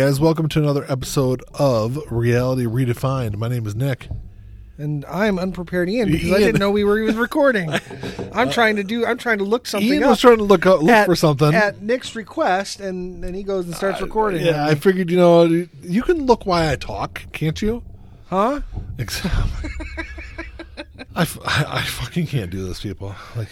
Guys, welcome to another episode of Reality Redefined. My name is Nick. and I'm unprepared Ian because I didn't know we were even recording. I'm trying to do. I'm trying to look something Ian up was trying to look up, look at- for something. at Nick's request, and then he goes and starts recording. yeah, I figured you know you can look why I talk, can't you? huh? Except, I fucking can't do this, people. Like,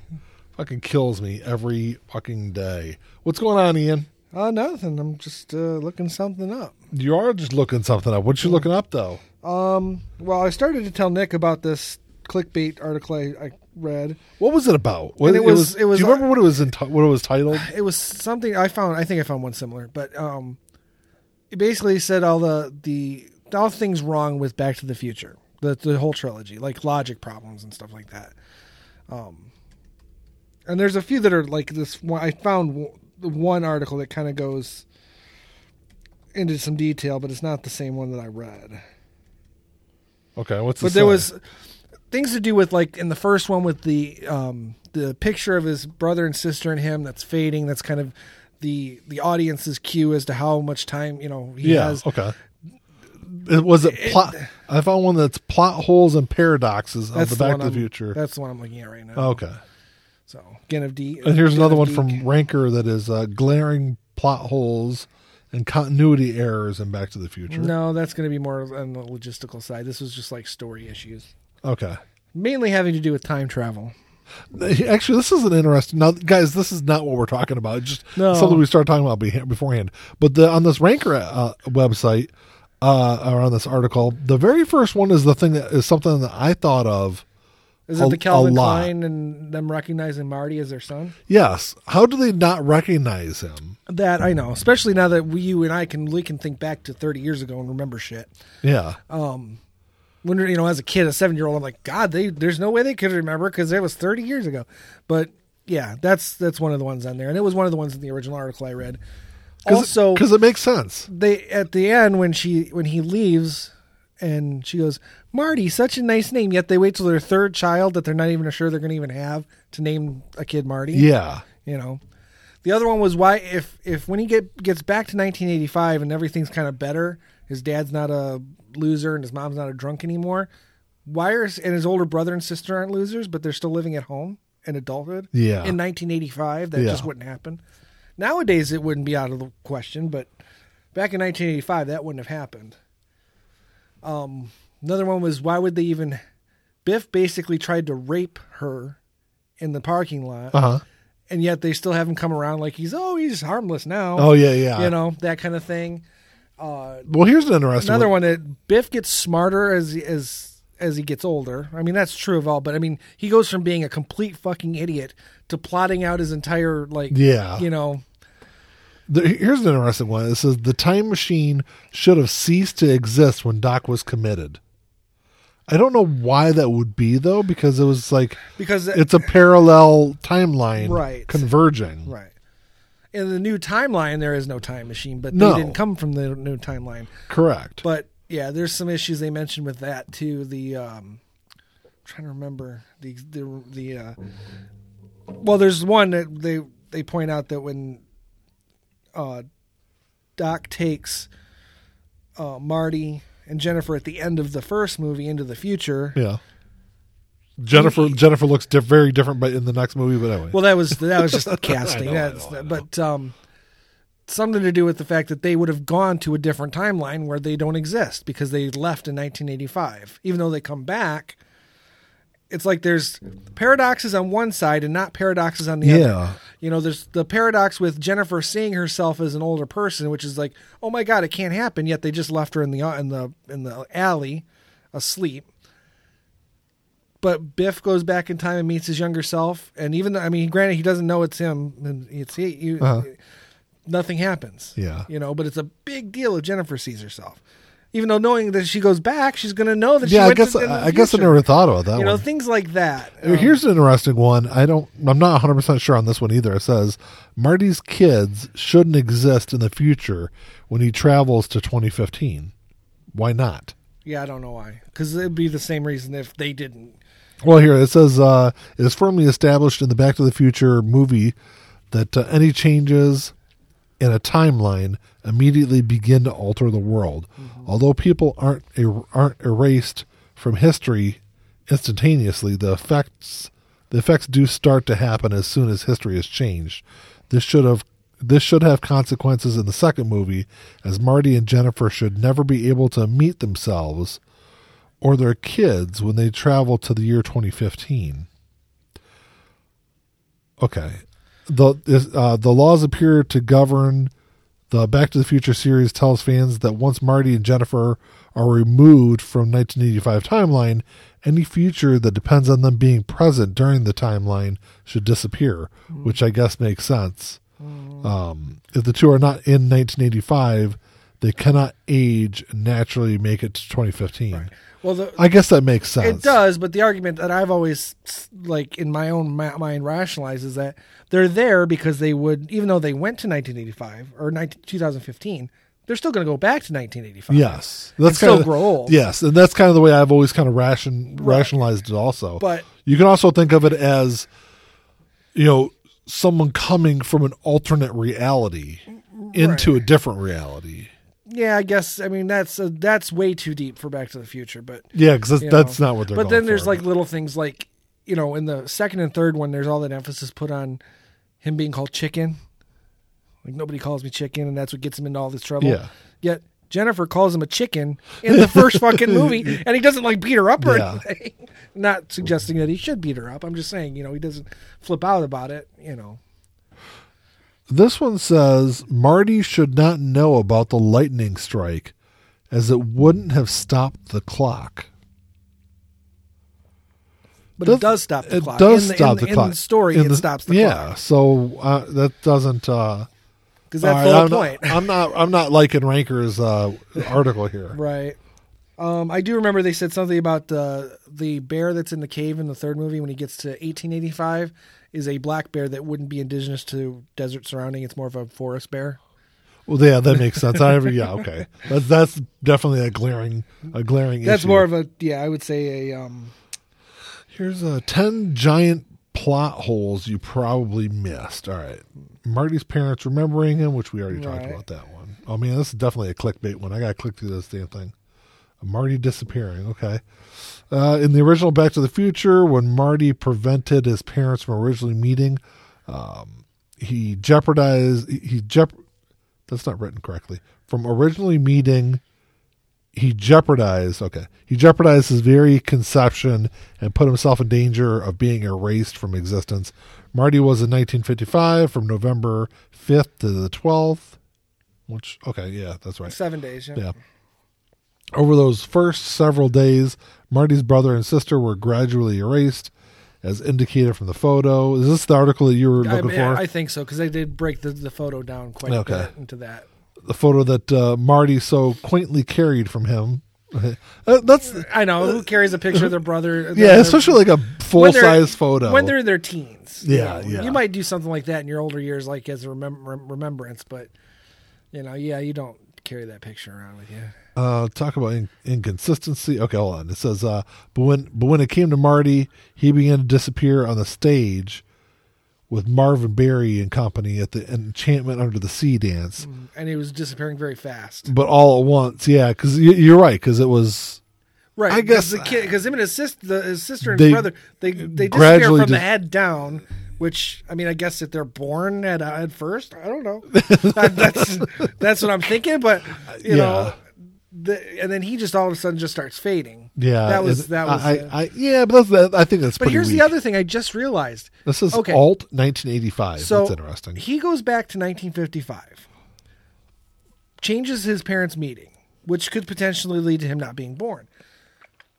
fucking kills me every fucking day. What's going on, Ian? Uh, nothing. I'm just uh, looking something up. You are just looking something up. What you looking up though? Um, well, I started to tell Nick about this clickbait article I, I read. What was it about? What, And it was- it was- Do you remember what it was? In, what it was titled? It was something I found. I think I found one similar, but um, it basically said all the the all things wrong with Back to the Future, the the whole trilogy, like logic problems and stuff like that. Um, and there's a few that are like this. One I found w- one article that kind of goes into some detail, but it's not the same one that I read. Okay, what's the But there was things to do with like in the first one with the um the picture of his brother and sister and him that's fading. That's kind of the the audience's cue as to how much time you know he yeah. has. Okay. It, was it It- plot? I found one that's plot holes and paradoxes of the Back to the I'm- Future. That's the one I'm looking at right now. Okay. So again of D. And here's Gen another one from Ranker that is uh, glaring plot holes and continuity errors in Back to the Future. No, that's going to be more on the logistical side. This was just like story issues, Okay. mainly having to do with time travel. Actually, this is an interesting. Now, guys, this is not what we're talking about. It's just No. something we started talking about beforehand. But the, on this Ranker uh, website, uh, or on this article, the very first one is the thing that is something that I thought of. Is A- it the Calvin a. Klein and them recognizing Marty as their son? Yes. How do they not recognize him? That I know, especially now that we, you and I can we can think back to 30 years ago and remember shit. Yeah. Um, when you know, as a kid, a seven year old, I'm like, God, they there's no way they could remember because it was 30 years ago. But yeah, that's that's one of the ones on there, and it was one of the ones in the original article I read. Cause Also, because it makes sense. they at the end when she when he leaves and she goes marty such a nice name yet they wait till their third child that they're not even sure they're going to even have to name a kid marty Yeah. you know the other one was why if if when he get gets back to 1985 and everything's kind of better his dad's not a loser and his mom's not a drunk anymore why are and his older brother and sister aren't losers but they're still living at home in adulthood Yeah. in 1985 that Yeah. just wouldn't happen nowadays it wouldn't be out of the question but back in 1985 that wouldn't have happened um another one was why would they even biff basically tried to rape her in the parking lot Uh huh. and yet they still haven't come around like he's oh he's harmless now Oh yeah, yeah. you know that kind of thing uh Well, here's an interesting another one that biff gets smarter as as as he gets older i mean that's true of all but i mean he goes from being a complete fucking idiot to plotting out his entire like Yeah. you know The, here's an interesting one. It says the time machine should have ceased to exist when Doc was committed. I don't know why that would be though, because it was like because it's a parallel timeline, Right. Converging, right in the new timeline there is no time machine but No. they didn't come from the new timeline Correct. But yeah, there's some issues they mentioned with that too. The um, I'm trying to remember the the the uh, well, there's one that they they point out that when uh, Doc takes uh, Marty and Jennifer at the end of the first movie into the future. yeah. Jennifer Jennifer looks diff- very different, but in the next movie. But anyway, Well, that was that was just casting. Know, I That's know, I know. but um, something to do with the fact that they would have gone to a different timeline where they don't exist because they left in 1985. Even though they come back, it's like there's paradoxes on one side and not paradoxes on the other. You know, there's the paradox with Jennifer seeing herself as an older person, which is like, oh my god, it can't happen. Yet they just left her in the in the in the alley, asleep. But Biff goes back in time and meets his younger self, and even though, I mean, granted, he doesn't know it's him, and it's he. You, Uh-huh. Nothing happens. Yeah. you know, but it's a big deal if Jennifer sees herself. Even though knowing that she goes back, she's going to know that. she yeah. I went guess to, I, guess I never thought about that You know, things like that. Uh, Um, Here's an interesting one. I don't. I'm not 100 percent sure on this one either. It says Marty's kids shouldn't exist in the future when he travels to 2015. Why not? yeah, I don't know why. Because it'd be the same reason if they didn't. Well, here it says uh, it is firmly established in the Back to the Future movie that uh, any changes in a timeline immediately begin to alter the world. Although people aren't er- aren't erased from history instantaneously, the effects the effects do start to happen as soon as history is changed. This should have this should have consequences in the second movie, as Marty and Jennifer should never be able to meet themselves or their kids when they travel to the year 2015. Okay, the uh, the laws appear to govern the Back to the Future series. Tells fans that once Marty and Jennifer are removed from 1985 timeline, any future that depends on them being present during the timeline should disappear, which I guess makes sense. Um, if the two are not in 1985, they cannot age and naturally make it to 2015. Well, the, I guess that makes sense. It does, but the argument that I've always like in my own ma- mind rationalized is that they're there because they would, even though they went to 1985 or 19, 2015, they're still going to go back to 1985. Yes, that's still kinda- grow old. Yes, and that's kind of the way I've always kind of ration rationalized it. Also, But- you can also think of it as, you know, someone coming from an alternate reality into a different reality. Yeah, I guess. I mean, that's uh, that's way too deep for Back to the Future, but Yeah, because that's, that's not what they're. But then there's for. like little things like you know in the second and third one, there's all that emphasis put on him being called chicken. Like nobody calls me chicken, and that's what gets him into all this trouble. Yeah. Yet Jennifer calls him a chicken in the first fucking movie, and he doesn't like beat her up or Yeah. anything. Not suggesting that he should beat her up. I'm just saying, you know, he doesn't flip out about it. You know, This one says Marty should not know about the lightning strike, as it wouldn't have stopped the clock. But Does- it does stop the it clock. does in the, stop in, the in clock. the story. In it stops the yeah, clock Yeah, so uh, that doesn't. Uh, because that's all the whole I'm point. Not, I'm not. I'm not liking Ranker's uh, article here. Right. Um, I do remember they said something about the the bear that's in the cave in the third movie when he gets to 1885 is a black bear that wouldn't be indigenous to desert surrounding. It's more of a forest bear. Well, yeah, that makes sense. I ever, yeah, okay. That's that's definitely a glaring, a glaring. That's issue. more of a yeah, I would say a um Here's a ten giant plot holes you probably missed. All right, Marty's parents remembering him, which we already talked about that one. Oh man, this is definitely a clickbait one. I got to click through this damn thing. Marty disappearing. Okay. Uh, in the original Back to the Future, when Marty prevented his parents from originally meeting, um, he jeopardized. He, he jep. That's not written correctly. From originally meeting, he jeopardized. Okay, he jeopardized his very conception and put himself in danger of being erased from existence. Marty was in 1955 from November 5th to the 12th. Which okay, yeah, that's right. seven days. Yeah. Yeah. Over those first several days, Marty's brother and sister were gradually erased, as indicated from the photo. Is this the article that you were I, looking mean, for? I think so because they did break the, the photo down quite Okay. a bit into that. The photo that uh, Marty so quaintly carried from him. Uh, that's I know who carries a picture of their brother. yeah, their- especially like a full size photo. when they're in their teens. you Yeah, know. yeah. You might do something like that in your older years, like as a remem- rem- remembrance, but you know, yeah, you don't carry that picture around with you. uh, talk about in- inconsistency. Okay, hold on. It says, uh, but when but when it came to Marty, he began to disappear on the stage with Marvin Berry and company at the Enchantment Under the Sea dance. And he was disappearing very fast. But all at once, yeah, because you're right. Because it was Right. I guess- the kid because him and his sister, the, his sister and They brother, they they disappear from the head down. Which I mean, I guess if they're born at uh, at first, I don't know. That's that's what I'm thinking. But you know, the, and then he just all of a sudden just starts fading. yeah. that was that was. I, uh, I, I yeah, but that's I think that's. but here's weak. the other thing I just realized. This is Okay. alt 1985. So that's interesting. He goes back to 1955, changes his parents' meeting, which could potentially lead to him not being born.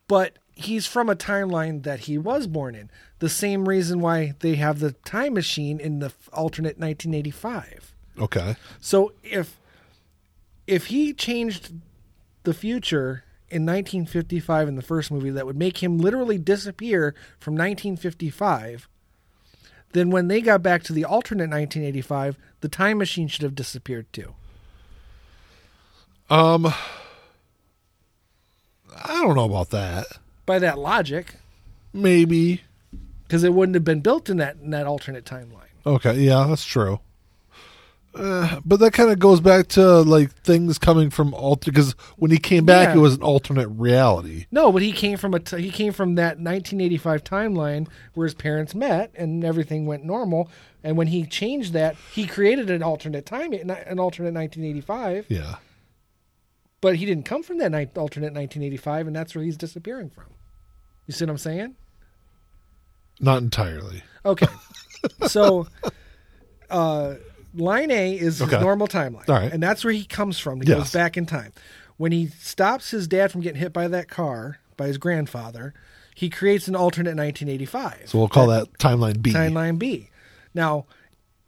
But he's from a timeline that he was born in. The same reason why they have the time machine in the alternate 1985. okay. So if if he changed the future in 1955 in the first movie, that would make him literally disappear from 1955. Then when they got back to the alternate 1985, the time machine should have disappeared too. Um, I don't know about that. By that logic, Maybe. because it wouldn't have been built in that in that alternate timeline. Okay. Yeah, that's true. Uh, but that kind of goes back to like things coming from alter because when he came back, Yeah. it was an alternate reality. No, but he came from a t- he came from that 1985 timeline where his parents met and everything went normal. And when he changed that, he created an alternate time, an alternate 1985. Yeah. But he didn't come from that ni- alternate 1985, and that's where he's disappearing from. You see what I'm saying? Not entirely. Okay. so, uh, line A is Okay. his normal timeline. All right. And that's where he comes from. He Yes. goes back in time. When he stops his dad from getting hit by that car by his grandfather, he creates an alternate 1985. So we'll call that timeline B. timeline B. Now,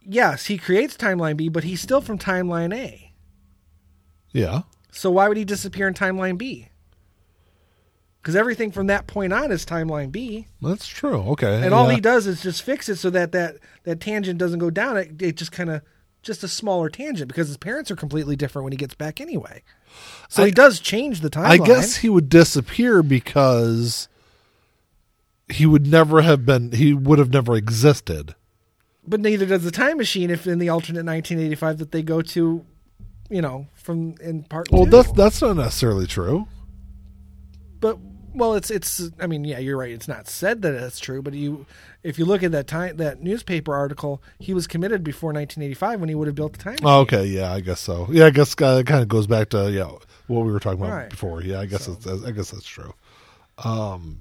yes, he creates timeline B, but he's still from timeline A. Yeah. So why would he disappear in timeline B? Because everything from that point on is timeline B. That's true. Okay. and all he does is just fix it so that that, that tangent doesn't go down. It, it just kind of just a smaller tangent because his parents are completely different when he gets back anyway. So I- he does change the timeline. I guess he would disappear because he would never have been. He would have never existed. but neither does the time machine if in the alternate 1985 that they go to, you know, from in part. Well, two. that's that's not necessarily true. but well, it's it's. I mean, yeah, you're right. It's not said that it's true, but you, if you look at that time that newspaper article, he was committed before 1985 when he would have built the time. Oh, okay. Yeah, I guess so. Yeah, I guess uh, it kind of goes back to yeah what we were talking about Right. before. Yeah, I guess So- it's, I guess that's true. Um.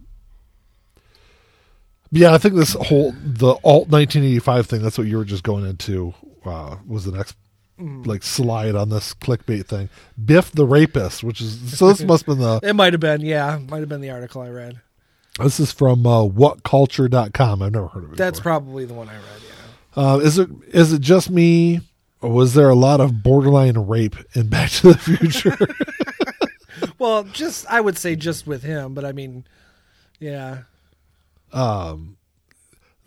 Yeah, I think this whole the alt 1985 thing. That's what you were just going into. Uh, was the next. Like slide on this clickbait thing? Biff the rapist, which is so. This must have been the It might have been, yeah, might have been the article I read. This is from uh, whatculture.com. I've never heard of it. That's before. probably the one I read. Yeah. uh, is it is it just me or was there a lot of borderline rape in Back to the Future? Well, just I would say just with him, but I mean, yeah,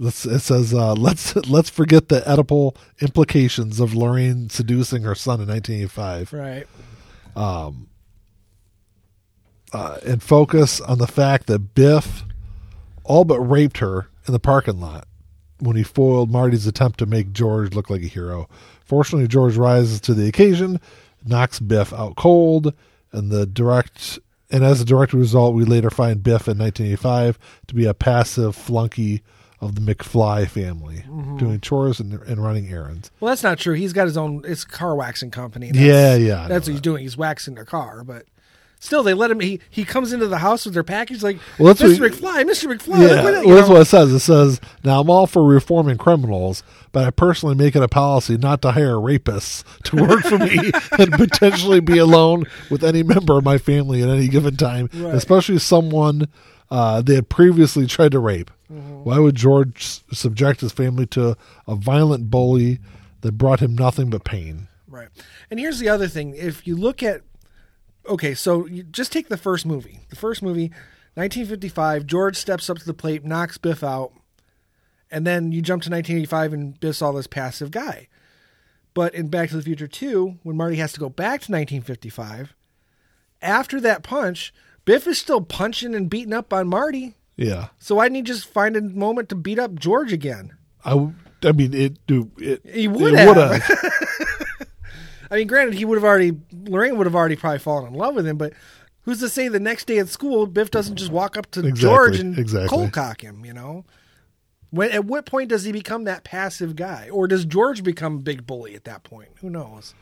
Let's, it says uh, let's let's forget the Oedipal implications of Lorraine seducing her son in 1985 right. uh, and focus on the fact that Biff all but raped her in the parking lot when he foiled Marty's attempt to make George look like a hero. Fortunately, George rises to the occasion, knocks Biff out cold, and the direct and as a direct result, we later find Biff in 1985 to be a passive flunky of the McFly family, doing chores and, and running errands. Well, that's not true. He's got his own. It's car waxing company. Yeah, yeah, I That's what he's doing. He's waxing their car, but still, they let him. He he comes into the house with their package like, Well, Mr. what- McFly, Mr. McFly. Yeah, what- well, that's what it says. It says, "Now I'm all for reforming criminals, but I personally make it a policy not to hire rapists to work for me and potentially be alone with any member of my family at any given time, Right. especially someone uh, they had previously tried to rape. Mm-hmm. Why would George subject his family to a violent bully that brought him nothing but pain?" Right. And here's the other thing. If you look at okay, so you just take the first movie. The first movie, 1955, George steps up to the plate, knocks Biff out, and then you jump to 1985 and Biff's all this passive guy. But in Back to the Future 2, when Marty has to go back to 1955, after that punch, Biff is still punching and beating up on Marty. Yeah, So why didn't he just find a moment to beat up George again? I, I mean, it. do It, He would have. would've. I mean, granted, he would have already Lorraine would have already probably fallen in love with him, but who's to say the next day at school Biff doesn't just walk up to Exactly, George and exactly. cold cock him? You know, when at what point does he become that passive guy, or does George become a big bully at that point? Who knows?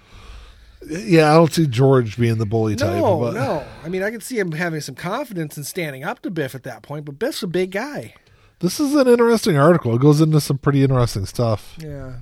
Yeah, I don't see George being the bully type. No, but, no. I mean, I can see him having some confidence and standing up to Biff at that point, but Biff's a big guy. This is an interesting article. It goes into some pretty interesting stuff. Yeah.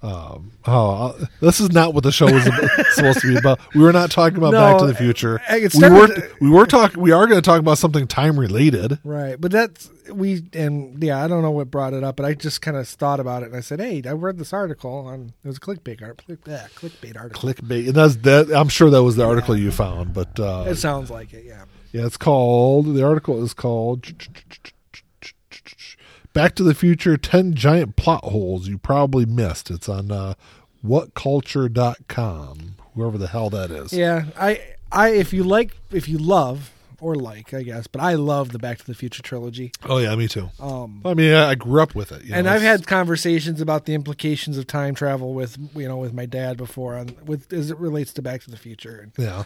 Um, oh, uh, this is not what the show was supposed to be about. We were not talking about No, Back to the Future. We were we were talking. We are going to talk about something time related. Right, but that's we and yeah, I don't know what brought it up, but I just kind of thought about it and I said, "Hey, I read this article on it was a clickbait art, click, yeah, clickbait article." Clickbait, and that's that. I'm sure that was the article you found, but uh, It sounds like it, yeah. yeah, it's called. The article is called "Back to the Future: Ten Giant Plot Holes You Probably Missed." It's on uh, whatculture.com. Whoever the hell that is. Yeah, I I if you like if you love or like, I guess. But I love the Back to the Future trilogy. Oh yeah, me too. Um, I mean, I I grew up with it, you and know, I've had conversations about the implications of time travel with you know with my dad before on with as it relates to Back to the Future, and yeah.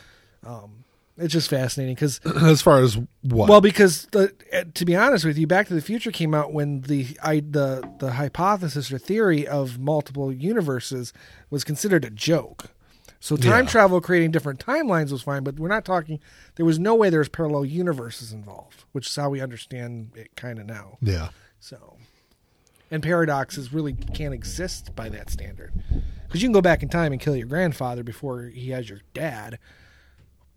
It's just fascinating because As far as what? well because the uh, to be honest with you, Back to the Future came out when the I the the hypothesis or theory of multiple universes was considered a joke. So time Yeah. travel creating different timelines was fine, but we're not talking. There was no way there was parallel universes involved, which is how we understand it kind of now. yeah, So, and paradoxes really can't exist by that standard because you can go back in time and kill your grandfather before he has your dad.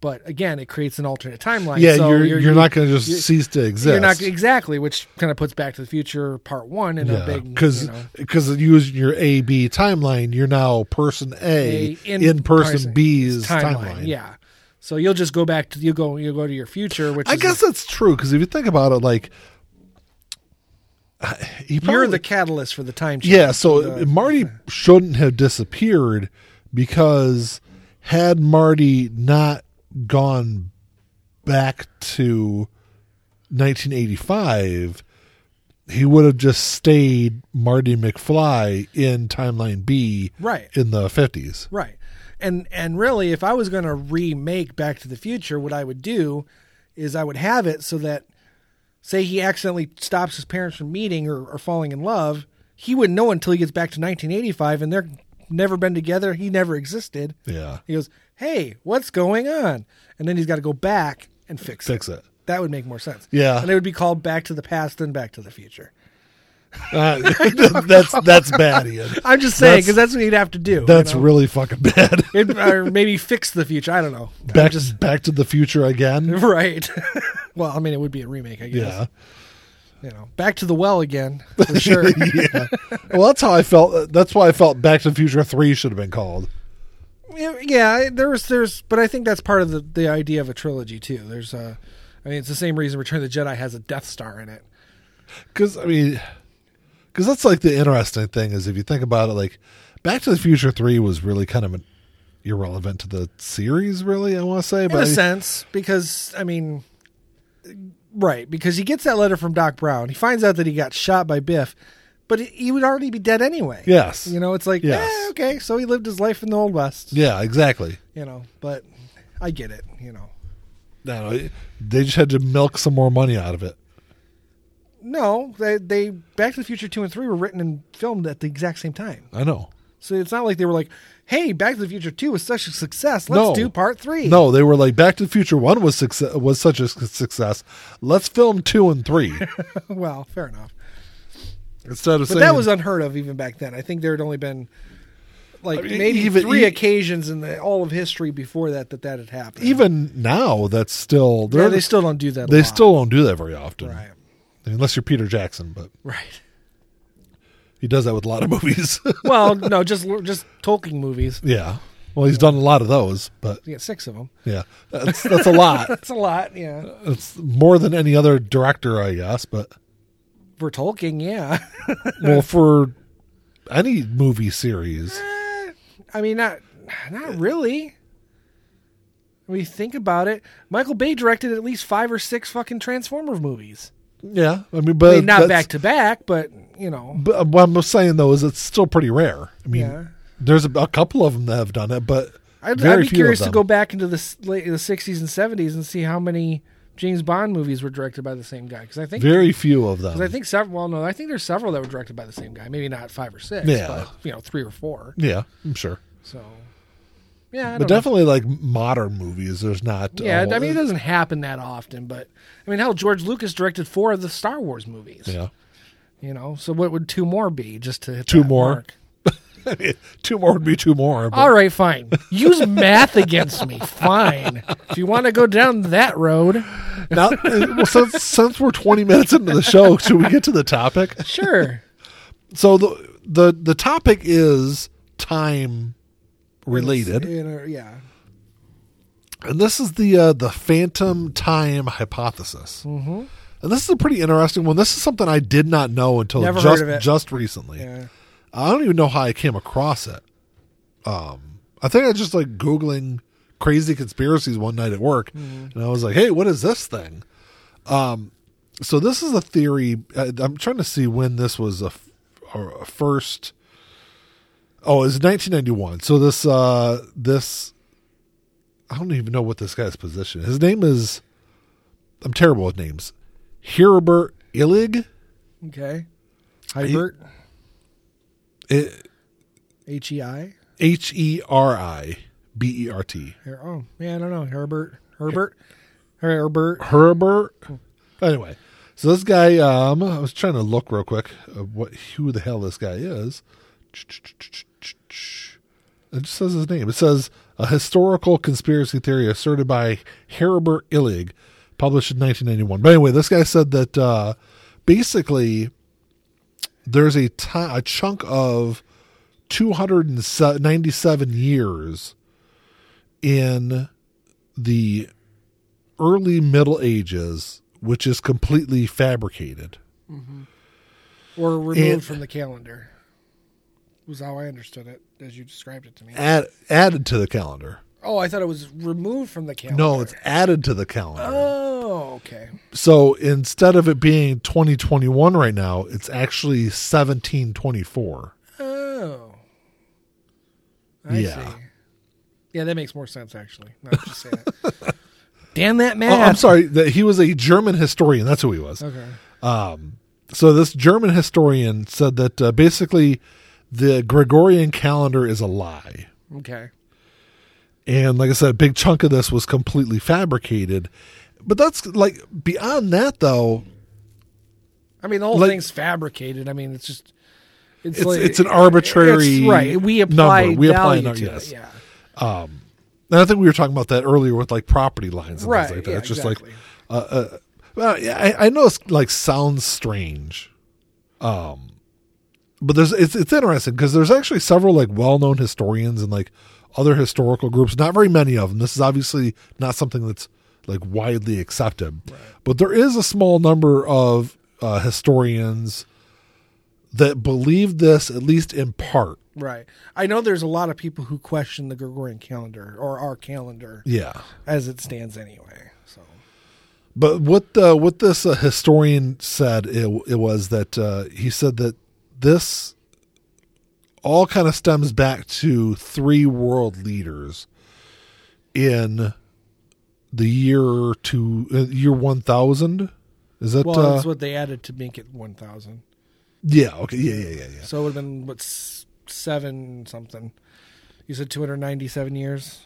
But again, it creates an alternate timeline. yeah. so you're you're, not going to just cease to exist. You're not exactly, which kind of puts Back to the Future Part One in a big because you know, because using your A B timeline, you're now person A, in, person B's timeline. Yeah, so you'll just go back to you go you go to your future, which I guess that's true because if you think about it, like he you're the catalyst for the time change. yeah. So The- Marty shouldn't have disappeared because had Marty not gone back to 1985, he would have just stayed Marty McFly in timeline B Right. in the 50s. Right. And and really if I was going to remake Back to the Future, what I would do is I would have it so that say he accidentally stops his parents from meeting or, or falling in love, he wouldn't know until he gets back to 1985 and they're never been together, he never existed. Yeah. He goes, "Hey, what's going on?" And then he's got to go back and fix, Fix it. it. That would make more sense. Yeah. And it would be called Back to the Past and Back to the Future. Uh, that's that's bad, Ian. I'm just saying because that's what you'd have to do. you That's know? really fucking bad. It- or maybe fix the future. I don't know. I'm Back just Back to the Future again. right. well, I mean, it would be a remake, I guess. Yeah. You know, back to the well again for sure. yeah. Well, that's how I felt. That's why I felt Back to the Future Three should have been called. Yeah, there's, there's, but I think that's part of the the idea of a trilogy too. There's a, I mean, it's the same reason Return of the Jedi has a Death Star in it. Because I mean, because that's like the interesting thing is if you think about it, like Back to the Future Three was really kind of an irrelevant to the series. Really, I want to say, In but a sense, because I mean, right? Because he gets that letter from Doc Brown. He finds out that he got shot by Biff, but he- would already be dead anyway. yes, You know, it's like, Yes. eh, okay, so he lived his life in the old west. yeah, exactly. You know, but I get it. You know, No, they just had to milk some more money out of it. no, they they Back to the Future two and three were written and filmed at the exact same time. I know. So it's not like they were like, "Hey, Back to the Future two was such a success. Let's No. do part three. No, they were like Back to the Future One was success was such a success. Let's film two and three well, fair enough. Instead of But that was unheard of even back then. I think there had only been like I mean, maybe even- three e- occasions in the, all of history before that that that had happened. even now. That's still yeah, they're- still don't do that. they still don't do that very often, right, unless you're Peter Jackson. But right. he does that with a lot of movies. Well, no, just just Tolkien movies. yeah, well, he's done a lot of those, but You get six of them. yeah, that's that's a lot. That's a lot. Yeah, It's more than any other director, I guess. But for Tolkien, yeah. well, for any movie series, Eh, I mean, not not really. When you think about it, Michael Bay directed at least five or six fucking Transformer movies. yeah, I mean, I mean, not back to back, but you know, But what I'm saying though is it's still pretty rare. I mean, Yeah. there's a, a couple of them that have done it, but I'd, I'd be curious to go back into the late the '60s and '70s and see how many James Bond movies were directed by the same guy. Because I think Very few of them. I think several. Well, no, I think there's several that were directed by the same guy. Maybe not five or six. Yeah. but, you know, three or four. yeah, I'm sure. So, yeah, I But don't know. definitely like modern movies, there's not. Yeah, uh, I mean, it doesn't happen that often, but I mean, hell, George Lucas directed four of the Star Wars movies. yeah, You know, so what would two more be? Just to hit Two that more? mark? two more would be two more. But All right, fine. Use math against me. Fine. If you want to go down that road, now, uh, well, since since we're 20 minutes into the show, should we get to the topic? sure. So the the the topic is time related, yeah. and this is the uh, the phantom time hypothesis. Mm-hmm. And this is a pretty interesting one. This is something I did not know until Never just heard of it. just recently. Yeah. I don't even know how I came across it. Um, I think I just like googling crazy conspiracies one night at work, and I was like, "Hey, what is this thing?" Um, so this is a theory. uh, I'm trying to see when this was a, a first. Oh, it was 1991. So this uh this I don't even know what this guy's position. His name is I'm terrible with names. Heribert Illig. Okay. Hybert. It- H E I. H E R I B E R T. Oh, yeah, I don't know. Herbert. Herbert. Herbert. Herbert. Anyway, so this guy, um, I was trying to look real quick what who the hell this guy is. It just says his name. It says a historical conspiracy theory asserted by Herbert Illig, published in 1991. But anyway, this guy said that uh, basically there's a a chunk of 297 years in the early Middle Ages, which is completely fabricated. Mm-hmm. Or removed And- from the calendar. Was how I understood it as you described it to me. Add, added to the calendar. Oh, I thought it was removed from the calendar. No, it's added to the calendar. Oh, okay. so instead of it being 2021 right now, it's actually 1724. Oh. I Yeah. see. Yeah, that makes more sense actually. Now that you say that. Damn that man! Oh, I'm sorry. That he was a German historian. That's who he was. Okay. So this German historian said that uh, basically the Gregorian calendar is a lie. Okay. And like I said, a big chunk of this was completely fabricated. But that's like beyond that though, I mean, the whole Like- thing's fabricated. I mean, it's just it's It's- like, it's an arbitrary it's- right. We apply number. We apply an- to yes. it. Yeah. and I think we were talking about that earlier with like property lines and Right. things like that. yeah, it's just exactly. like uh, uh, well, yeah, I, I know it's like sounds strange, um, but there's it's it's interesting because there's actually several like well known historians and like other historical groups. Not very many of them. This is obviously not something that's like widely accepted, but there is a small number of uh, historians that believe this at least in part. Right. I know there's a lot of people who question the Gregorian calendar or our calendar Yeah. as it stands anyway. So But what the what this uh, historian said it, it was that uh, he said that this all kind of stems back to three world leaders in the year to uh, year one thousand. Is that well, uh, that's what they added to make it one thousand. yeah? Okay, yeah, yeah, yeah, yeah. So it would have been what seven something. You said two hundred ninety-seven years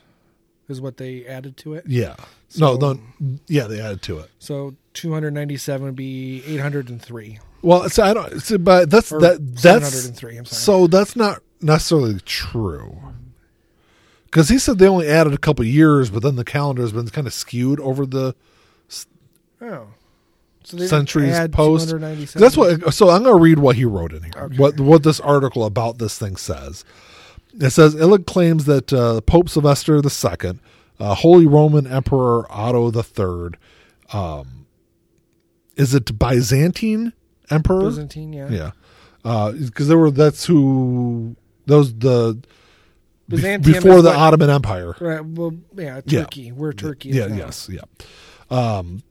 is what they added to it. Yeah. So- no, no, yeah, they added to it. So two hundred ninety-seven would be eight hundred and three. Well, so I don't. So, but that's Or that. That's hundred and three. I'm sorry. So that's not necessarily true. Because he said they only added a couple years, but then the calendar has been kind of skewed over the oh, so centuries post. That's what. So I'm going to read what he wrote in here. Okay. What what this article about this thing says. It says Illig claims that uh, Pope Sylvester II, uh, Holy Roman Emperor Otto III, um, is it Byzantine Emperor? Byzantine. Yeah. Yeah, because there were that's who those the Byzantium before the Ottoman Empire. Right. Well, yeah. Yeah. Turkey. We're Turkey. Yeah, now. yes, yeah. Um,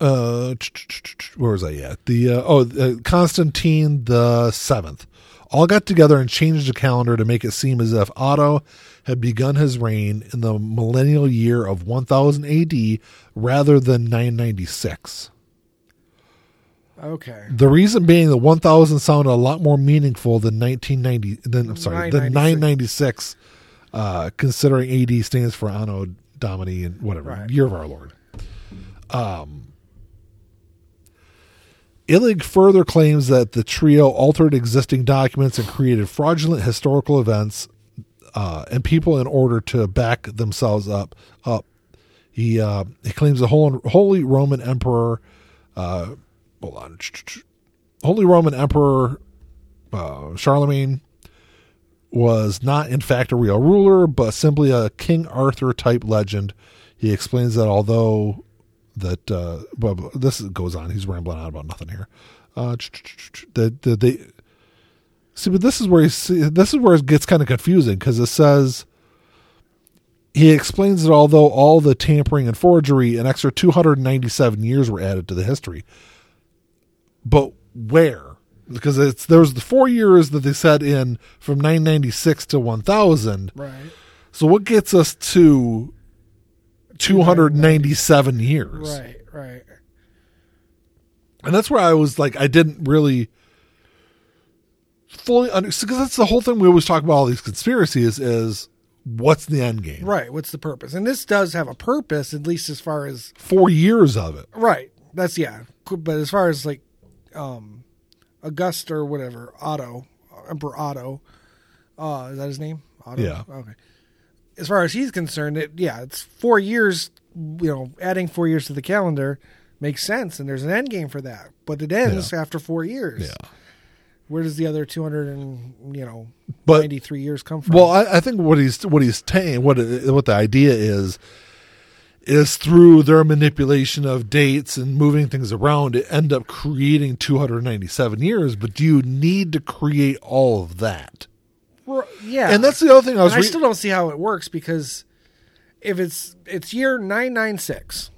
uh, where was I at? The uh, oh, uh, Constantine the seventh all got together and changed the calendar to make it seem as if Otto had begun his reign in the millennial year of 1000 AD rather than 996. Okay. The reason being the 1000 sounded a lot more meaningful than 1990 than I'm sorry, than 996 uh considering AD stands for Anno Domini and whatever, Right. year of our Lord. Um Illig further claims that the trio altered existing documents and created fraudulent historical events uh, and people in order to back themselves up. Up, he uh, he claims the Holy, Holy Roman Emperor uh, hold on. Holy Roman Emperor uh, Charlemagne was not, in fact, a real ruler, but simply a King Arthur type legend. He explains that although that, uh, well, this goes on. He's rambling on about nothing here. Uh, that the, they see, but this is where you see, this is where it gets kind of confusing because it says he explains that although all the tampering and forgery, an extra 297 years were added to the history. But where? Because it's there was the four years that they set in from 996 to 1000. Right. So what gets us to 297 years? Right. Right. And that's where I was like, I didn't really fully understand because that's the whole thing we always talk about all these conspiracies is what's the end game? Right. What's the purpose? And this does have a purpose, at least as far as Four years of it. right. That's yeah. But as far as like, um, Augusta or whatever, Otto, Emperor Otto, uh, is that his name? Otto. Yeah. Okay. As far as he's concerned, it yeah, it's four years. You know, adding four years to the calendar makes sense, and there's an end game for that. But it ends after four years. Where does the other two hundred and you know But- ninety three years come from? Well, I, I think what he's what he's saying, what what the idea is, is through their manipulation of dates and moving things around, it end up creating 297 years. But do you need to create all of that? R- yeah, And that's the other thing I was. And I still don't see how it works because if it's it's year nine nine six,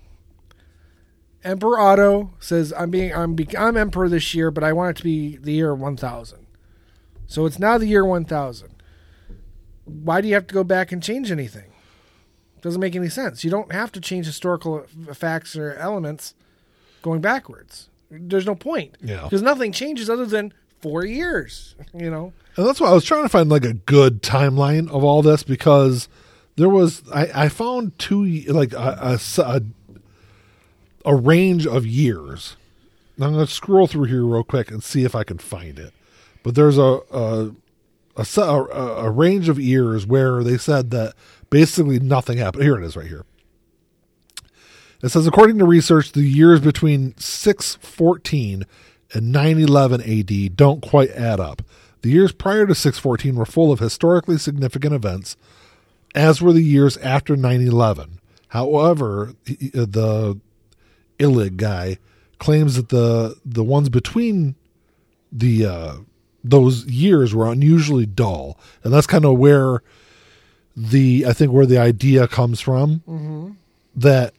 Emperor Otto says I'm being I'm be, I'm emperor this year, but I want it to be the year one thousand. So it's now the year one thousand. Why do you have to go back and change anything? Doesn't make any sense. You don't have to change historical f- facts or elements going backwards. There's no point. Yeah. Because nothing changes other than four years. You know. And that's why I was trying to find like a good timeline of all this because there was I, I found two like a a range of years. Now I'm going to scroll through here real quick and see if I can find it. But there's a a, a, a, a range of years where they said that basically nothing happened. Here it is right here. It says, according to research, the years between 614 and 911 AD don't quite add up. The years prior to 614 were full of historically significant events, as were the years after 911. However, the Illig guy claims that the the ones between the uh, those years were unusually dull, and that's kind of where the I think where the idea comes from mm-hmm. that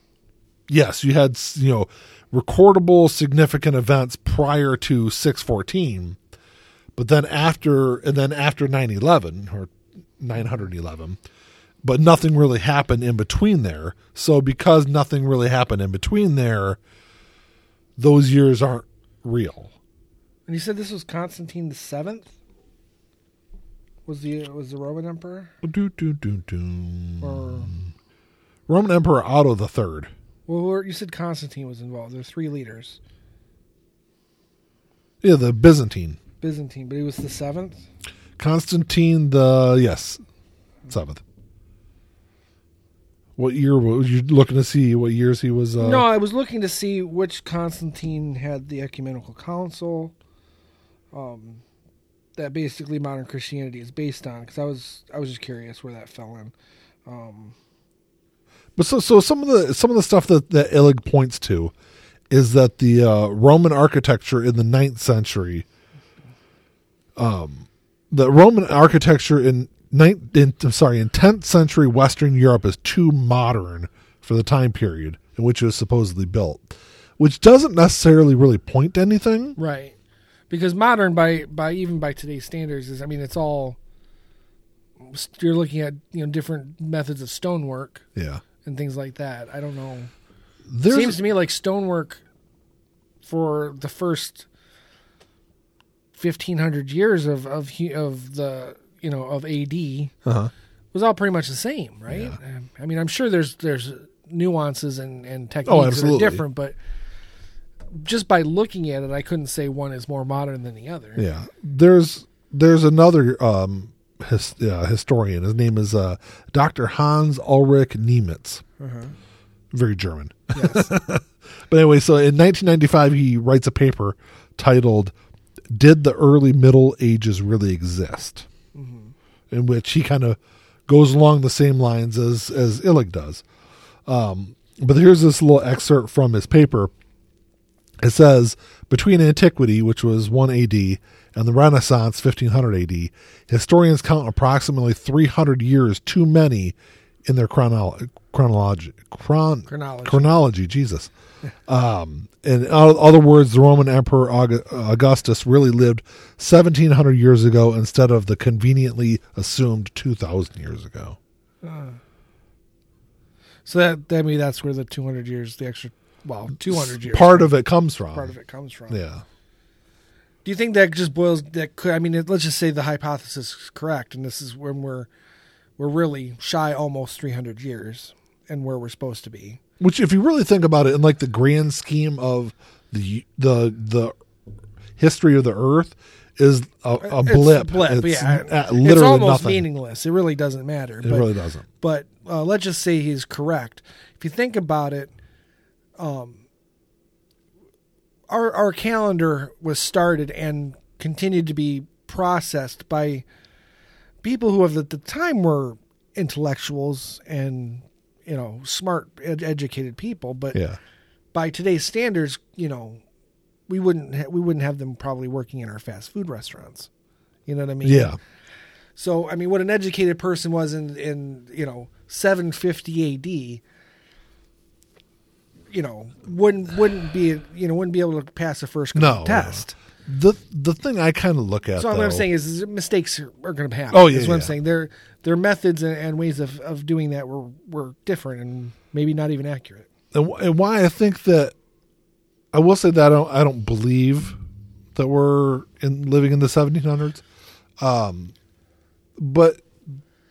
yes, you had you know recordable significant events prior to 614, but then after and then after 911 or 911, but nothing really happened in between there. So because nothing really happened in between there, those years aren't real. And you said this was Constantine the seventh. Was the was the Roman emperor? Do, do, do, do. Or Roman Emperor Otto the Third. well, you said Constantine was involved. There were three leaders. Yeah, the Byzantine. Byzantine, but he was the seventh. Constantine the yes seventh. What year was you looking to see? What years he was? Uh, no, I was looking to see which Constantine had the ecumenical council. Um, that basically modern Christianity is based on. Because I was I was just curious where that fell in. Um, But so so some of the some of the stuff that that Illig points to is that the uh, Roman architecture in the 9th century, um, the Roman architecture in ninth, in, I'm sorry, in tenth century Western Europe is too modern for the time period in which it was supposedly built, which doesn't necessarily really point to anything. right, because modern by by even by today's standards is I mean it's all. You're looking at you know different methods of stonework Yeah, and things like that. I don't know. there's Seems to me like stonework for the first fifteen hundred years of of of the you know of AD uh-huh. was all pretty much the same, right? Yeah. I mean, I'm sure there's there's nuances and and techniques Oh, that are different, but just by looking at it, I couldn't say one is more modern than the other. Yeah, there's there's another um, his, uh, historian. His name is uh, Dr. Hans Ulrich Niemitz. Uh-huh. Very German. Yes. But anyway, so in 1995, he writes a paper titled "Did the Early Middle Ages Really Exist?" in which he kind of goes along the same lines as as Illig does. Um, but here's this little excerpt from his paper. It says between antiquity, which was 1 AD, and the Renaissance, 1500 AD, historians count approximately 300 years too many in their chronolo- chronology. Chron- Chronology. Chronology, Jesus. Um, in other words, the Roman Emperor Augustus really lived 1700 years ago instead of the conveniently assumed 2000 years ago. So that that maybe that's where the 200 years, the extra, well, 200 years, Part of it comes from. part of it comes from. Yeah. Do you think that just boils? That could I mean, it, let's just say the hypothesis is correct, and this is when we're we're really shy almost 300 years, and where we're supposed to be. Which, if you really think about it, in like the grand scheme of the the the history of the Earth, is a, a It's blip. blip, It's yeah. uh, it's literally almost nothing. meaningless. It really doesn't matter. It but really doesn't. but uh, let's just say he's correct. If you think about it, um, our our calendar was started and continued to be processed by people who, have at the time, were intellectuals and you know smart, ed- educated people. But Yeah. by today's standards, you know, we wouldn't ha- we wouldn't have them probably working in our fast food restaurants. You know what I mean? Yeah. So I mean, what an educated person was in in you know 750 A.D. You know, wouldn't wouldn't be you know wouldn't be able to pass the first No, test. The the thing I kind of look at. So what I'm saying is, is mistakes are, are going to happen. Oh, yeah, is what I'm saying. Their their methods and, and ways of, of doing that were were different and maybe not even accurate. and, wh- and why I think that I will say that I don't I don't believe that we're in living in the 1700s, um, but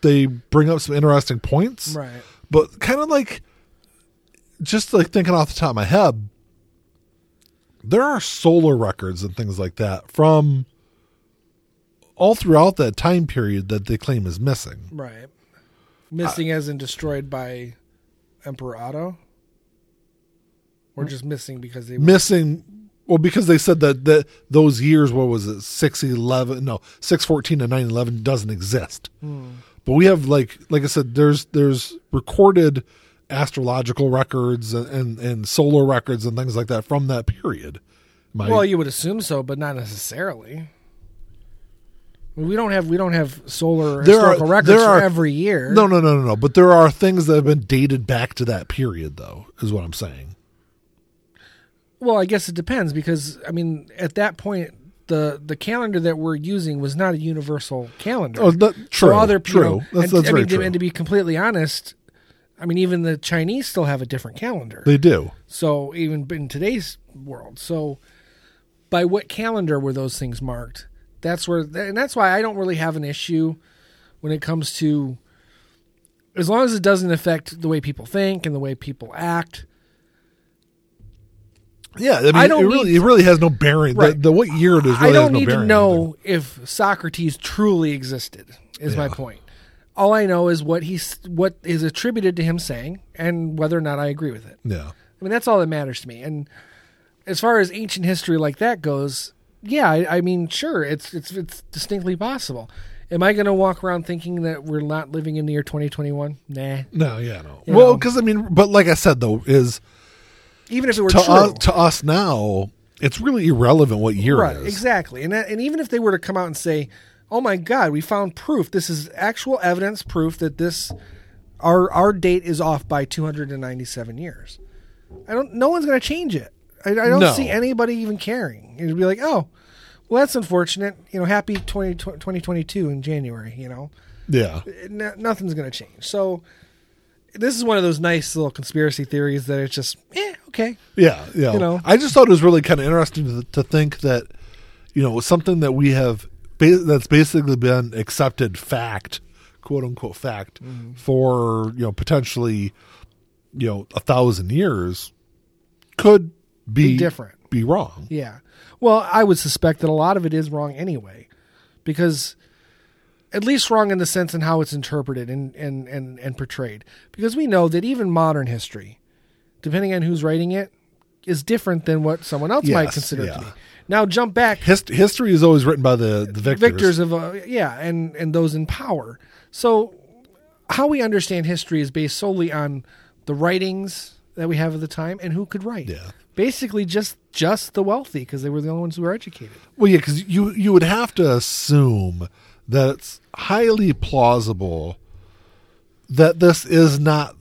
they bring up some interesting points. Right. But kind of like just like thinking off the top of my head, there are solar records and things like that from all throughout that time period that they claim is missing. Right. Missing uh, as in destroyed by Emperor Otto, or hmm? just missing because they missing well because they said that that those years what was it 611 no 614 to 911 doesn't exist hmm. but we have like like i said there's there's recorded astrological records and and, solar records and things like that from that period My, Well, you would assume so, but not necessarily. We don't have we don't have solar There are- historical records there for every year. no no no no no but there are things that have been dated back to that period though is what i'm saying Well, I guess it depends because I mean, at that point, the the calendar that we're using was not a universal calendar. oh that, true For other true you know, that's, and, that's I very mean, true and to be completely honest, I mean, even the Chinese still have a different calendar. they do So even in today's world, so by what calendar were those things marked? That's where, and that's why I don't really have an issue when it comes to, as long as it doesn't affect the way people think and the way people act. yeah i mean I don't it really it really has no bearing Right. the, the what year it is really I don't has no need to know if Socrates truly existed. Is my point. All I know is what he's what is attributed to him saying, and whether or not I agree with it. yeah I mean, that's all that matters to me. And as far as ancient history like that goes, yeah, I, I mean, sure, it's it's it's distinctly possible. Am I going to walk around thinking that we're not living in the year 2021? Nah. No, yeah, no. You well, because I mean, but like I said though, is Even if it were to true, us, to us now, it's really irrelevant what year right? it is. Exactly. And that, and even if they were to come out and say, "Oh my God, we found proof. This is actual evidence, proof that this our our date is off by 297 years." I don't. No one's going to change it. I, I don't No. see anybody even caring. It'd be like, "Oh, well, that's unfortunate. You know, happy 20, 2022 in January. You know, Yeah, N- nothing's going to change." So. This is one of those nice little conspiracy theories that it's just, eh, okay. yeah, yeah. You know. I just thought it was really kind of interesting to, to think that you know something that we have ba- that's basically been accepted fact, quote unquote fact, Mm-hmm. for you know potentially you know a thousand years could be, Be different. be wrong. Yeah. Well, I would suspect that a lot of it is wrong anyway, because at least wrong in the sense in how it's interpreted and, and, and, and portrayed. Because we know that even modern history, depending on who's writing it, is different than what someone else might consider yeah. to be. Now jump back Hist- history is always written by the the victors. victors of uh, yeah, and and those in power. So how we understand history is based solely on the writings that we have at the time and who could write. Yeah. Basically, just just the wealthy because they were the only ones who were educated. Well, yeah, because you you would have to assume that it's highly plausible that this is not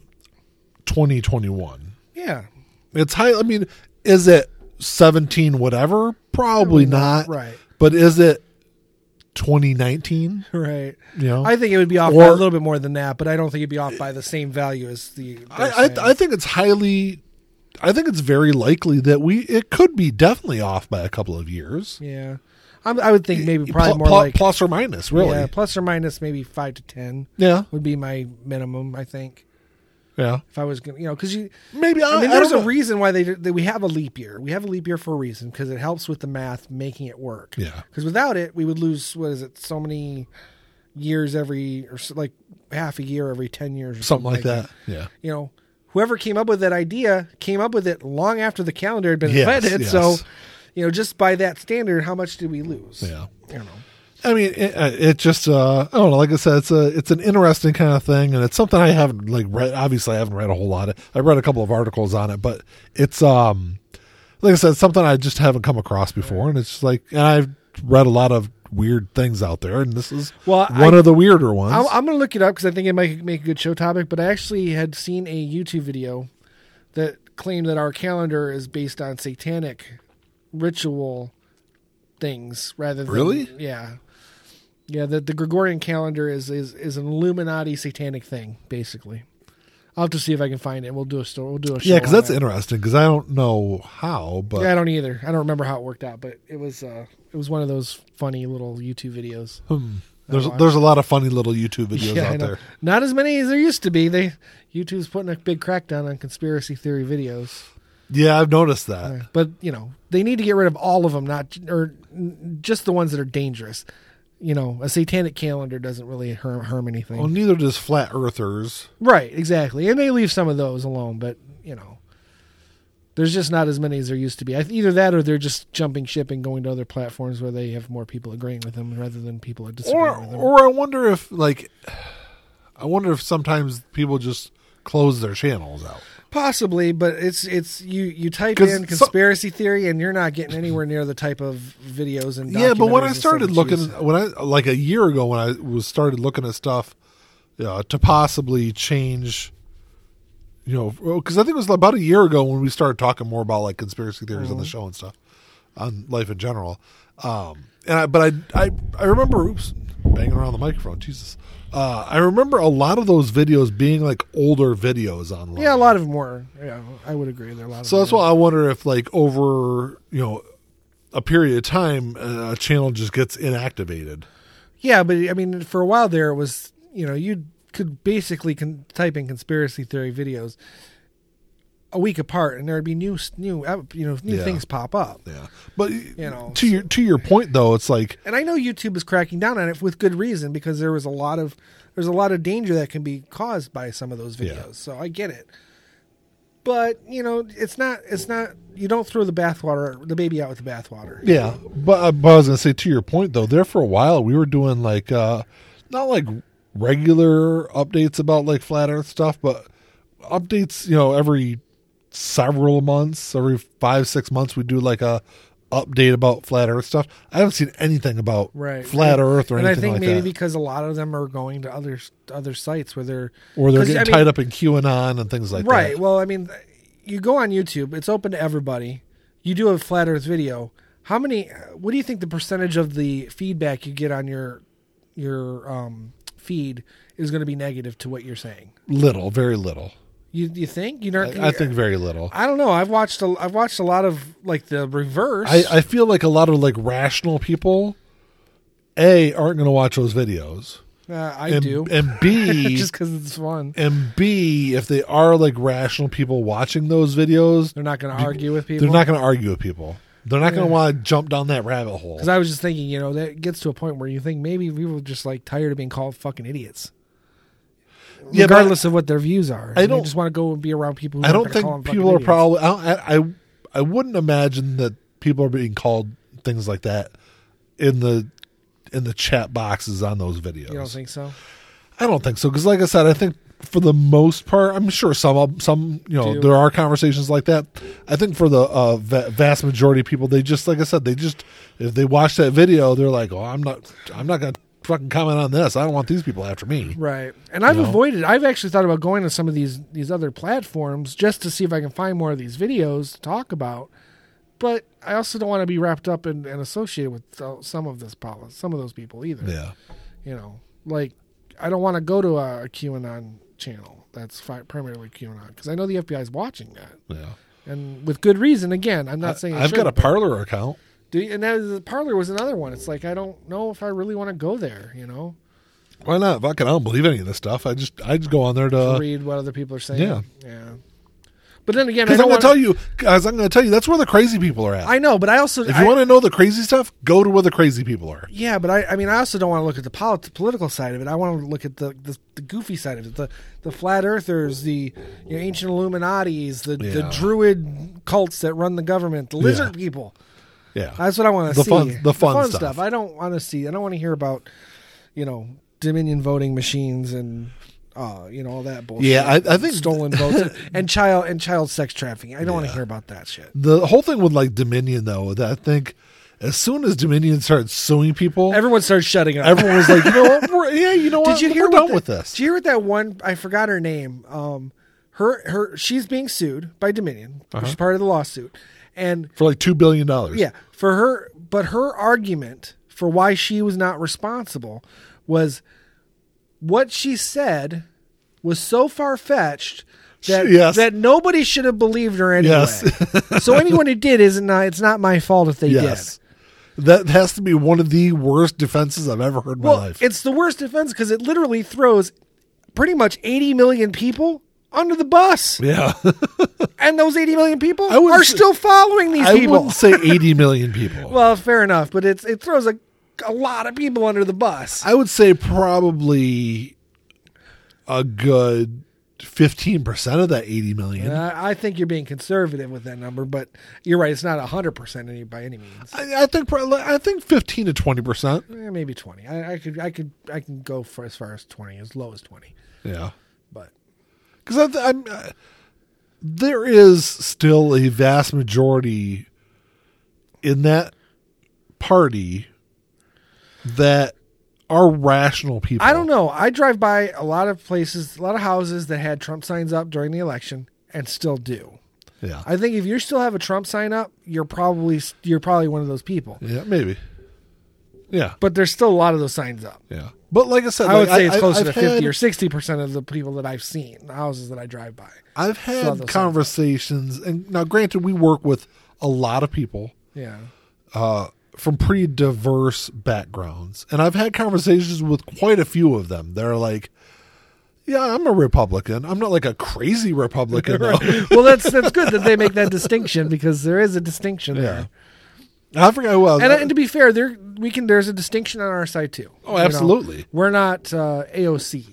2021. Yeah. It's high. I mean, is it 17 whatever? Probably not. Right. But is it 2019? Right. You know, I think it would be off by a little bit more than that, but I don't think it'd be off by the same value as the. I, I. I think it's highly. I think it's very likely that we it could be definitely off by a couple of years. yeah. I'm, I would think maybe probably Pl- more like plus or minus, really. yeah, Yeah, plus or minus maybe five to ten yeah, would be my minimum. I think yeah. if I was gonna, you know, because you. Maybe I, I mean, I there's don't a know. reason why they, they we have a leap year. We have a leap year for a reason because it helps with the math, making it work. Yeah. Because without it, we would lose what is it? So many years every or so, like half a year every ten years, or something like that. Yeah. You know, whoever came up with that idea came up with it long after the calendar had been Yes, invented. yes. So, you know, just by that standard, how much did we lose? Yeah. You know. I mean, it, it just uh, I don't know. Like I said, it's a it's an interesting kind of thing, and it's something I haven't like read. Obviously, I haven't read a whole lot. of I read a couple of articles on it, but it's um, like I said, something I just haven't come across before, and it's just like, and I've read a lot of weird things out there, and this is Well, one I- of the weirder ones. I'm, I'm going to look it up because I think it might make a good show topic. But I actually had seen a YouTube video that claimed that our calendar is based on satanic ritual things rather than Really? yeah, yeah. That the Gregorian calendar is is is an Illuminati satanic thing, basically. I'll have to see if I can find it. We'll do a story. We'll do a show. yeah, because that's that. interesting. Because I don't know how, but Yeah, I don't either. I don't remember how it worked out, but it was uh it was one of those funny little YouTube videos. hmm, there's there's a lot of funny little YouTube videos Yeah, out there. Not as many as there used to be. They YouTube's putting a big crackdown on conspiracy theory videos. Yeah, I've noticed that. But you know, they need to get rid of all of them, not or n- just the ones that are dangerous. You know, a satanic calendar doesn't really harm, harm anything. Well, neither does flat earthers. right, exactly. And they leave some of those alone, but you know, there's just not as many as there used to be. Either that, or they're just jumping ship and going to other platforms where they have more people agreeing with them rather than people are disagreeing or with them. or I wonder if like I wonder if sometimes people just close their channels out. Possibly, but it's it's you you type in so- conspiracy theory and you're not getting anywhere near the type of videos and Yeah, but when I started looking when I like a year ago when I was started looking at stuff uh, to possibly change you know because I think it was about a year ago when we started talking more about like conspiracy theories Mm-hmm. on the show and stuff on life in general. Um and I, but I I I remember oops banging around the microphone Jesus. Uh, I remember a lot of those videos being like older videos online. yeah, a lot of them were. Yeah, I would agree. There are a lot. So that's why I wonder if, like, over you know a period of time, uh, a channel just gets inactivated. Yeah, but I mean, for a while there, it was you know you could basically con- type in conspiracy theory videos a week apart, and there would be new new you know new Yeah. things pop up. Yeah, but You know, to your to your point though, it's like And I know YouTube is cracking down on it with good reason because there was a lot of there's a lot of danger that can be caused by some of those videos. Yeah. So I get it. But, you know, it's not it's not you don't throw the bathwater the baby out with the bathwater. yeah. But, uh, but I was gonna say to your point though, there for a while we were doing like uh not like regular updates about like flat Earth stuff, but updates you know every several months, every five six months we do like a update about flat Earth stuff. I haven't seen anything about Right. flat Earth or and I anything think like maybe that. because a lot of them are going to other other sites where they're or they're getting I mean- tied up in QAnon and things like right. that. Right. Well, I mean, you go on YouTube; it's open to everybody. You do a flat Earth video. How many? What do you think the percentage of the feedback you get on your your um, feed is going to be negative to what you're saying? Little, very little. You you think you know? I, I think very little. I don't know. I've watched a, I've watched a lot of like the reverse. I, I feel like a lot of like rational people, a aren't going to watch those videos, uh, I and, do and b just because it's fun. and b if they are like rational people watching those videos, They're not going to argue with people. they're not going to argue with people. They're not going to want to jump down that rabbit hole. Because I was just thinking, you know, that gets to a point where you think maybe people are just like tired of being called fucking idiots. Yeah, regardless of what their views are. I don't- just want to go and be around people. Who I don't gonna call them think people are idiots. probably. I, don't- I I I wouldn't imagine that people are being called things like that in the in the chat boxes on those videos. You don't think so? I don't think so because, like I said, I think for the most part, I'm sure some of- some you know there are conversations like that. I think for the uh, va- vast majority of people, they just like I said, they just if they watch that video, they're like, "Oh, I'm not, I'm not gonna fucking comment on this. I don't want these people after me. Right. And I've You know? avoided I've actually thought about going to some of these these other platforms just to see if I can find more of these videos to talk about. But I also don't want to be wrapped up and, and associated with some of this poli- some of those people either. Yeah. You know, like I don't want to go to a, a QAnon channel that's fi- primarily QAnon because I know the FBI is watching that, Yeah. and with good reason. Again, I'm not saying I've got a but- Parler account. Do you, and that, the Parler was another one. It's like I don't know if I really want to go there. You know, Why not? Fucking, I don't believe any of this stuff. I just, I just go on there to read what other people are saying. yeah. yeah. But then again, I Because I'm going to tell you, guys, I'm going to tell you, that's where the crazy people are at. I know, but I also if you want to know the crazy stuff, go to where the crazy people are. Yeah, but I, I mean, I also don't want to look at the polit- political side of it. I want to look at the, the, the goofy side of it, the the flat earthers, the you know, ancient Illuminatis, the, the druid cults that run the government, the lizard Yeah. people. Yeah. That's what I want to The see. fun- the fun stuff. I don't want to see. I don't want to hear about, you know, Dominion voting machines and. Uh, you know all that bullshit. Yeah, I- I think- stolen votes and child and child sex trafficking. I don't want to hear about that shit. the whole thing with like Dominion, though, that I think as soon as Dominion started suing people, Everyone starts shutting up. everyone was like, you know what? We're, yeah, you know what? Did you hear We're what done the- with this. Did you hear what that one? I forgot her name. Um, her her she's being sued by Dominion. Uh-huh. She's part of the lawsuit, and For like $2 billion. yeah, for her. But her argument for why she was not responsible was what she said was so far fetched. That, Yes. that nobody should have believed her anyway. Yes. so anyone who did isn't not, it's not my fault if they Yes. did. That has to be one of the worst defenses I've ever heard in Well, my life. it's the worst defense because it literally throws pretty much 80 million people under the bus. yeah. And those 80 million people are say- still following these I people. wouldn't say 80 million people. Well, fair enough, but it's it throws a, a lot of people under the bus. I would say probably a good 15% of that 80 million. And I, I think you're being conservative with that number, but you're right. It's not 100% any, by any means. I, I think probably, I think 15 to 20%. Eh, maybe 20. I, I could I could I can go for as far as 20, as low as 20. Yeah. But Because I'm, uh, there is still a vast majority in that party that are rational people. I don't know. I drive by a lot of places, a lot of houses that had Trump signs up during the election and still do. Yeah. I think if you still have a Trump sign up, you're probably you're probably one of those people. yeah, maybe. Yeah. But there's still a lot of those signs up. Yeah. But like I said, I would like, say it's closer I've to 50 had- or 60 percent of the people that I've seen, the houses that I drive by. I've had conversations, and now granted, we work with a lot of people Yeah. uh, from pretty diverse backgrounds, and I've had conversations with quite a few of them. They're like, "Yeah, I'm a Republican. I'm not like a crazy Republican." though." well, that's that's good that they make that distinction because there is a distinction Yeah. there. I forgot who else. And, and to be fair, there we can there's a distinction on our side too. Oh, You know, absolutely. we're not uh, AOC,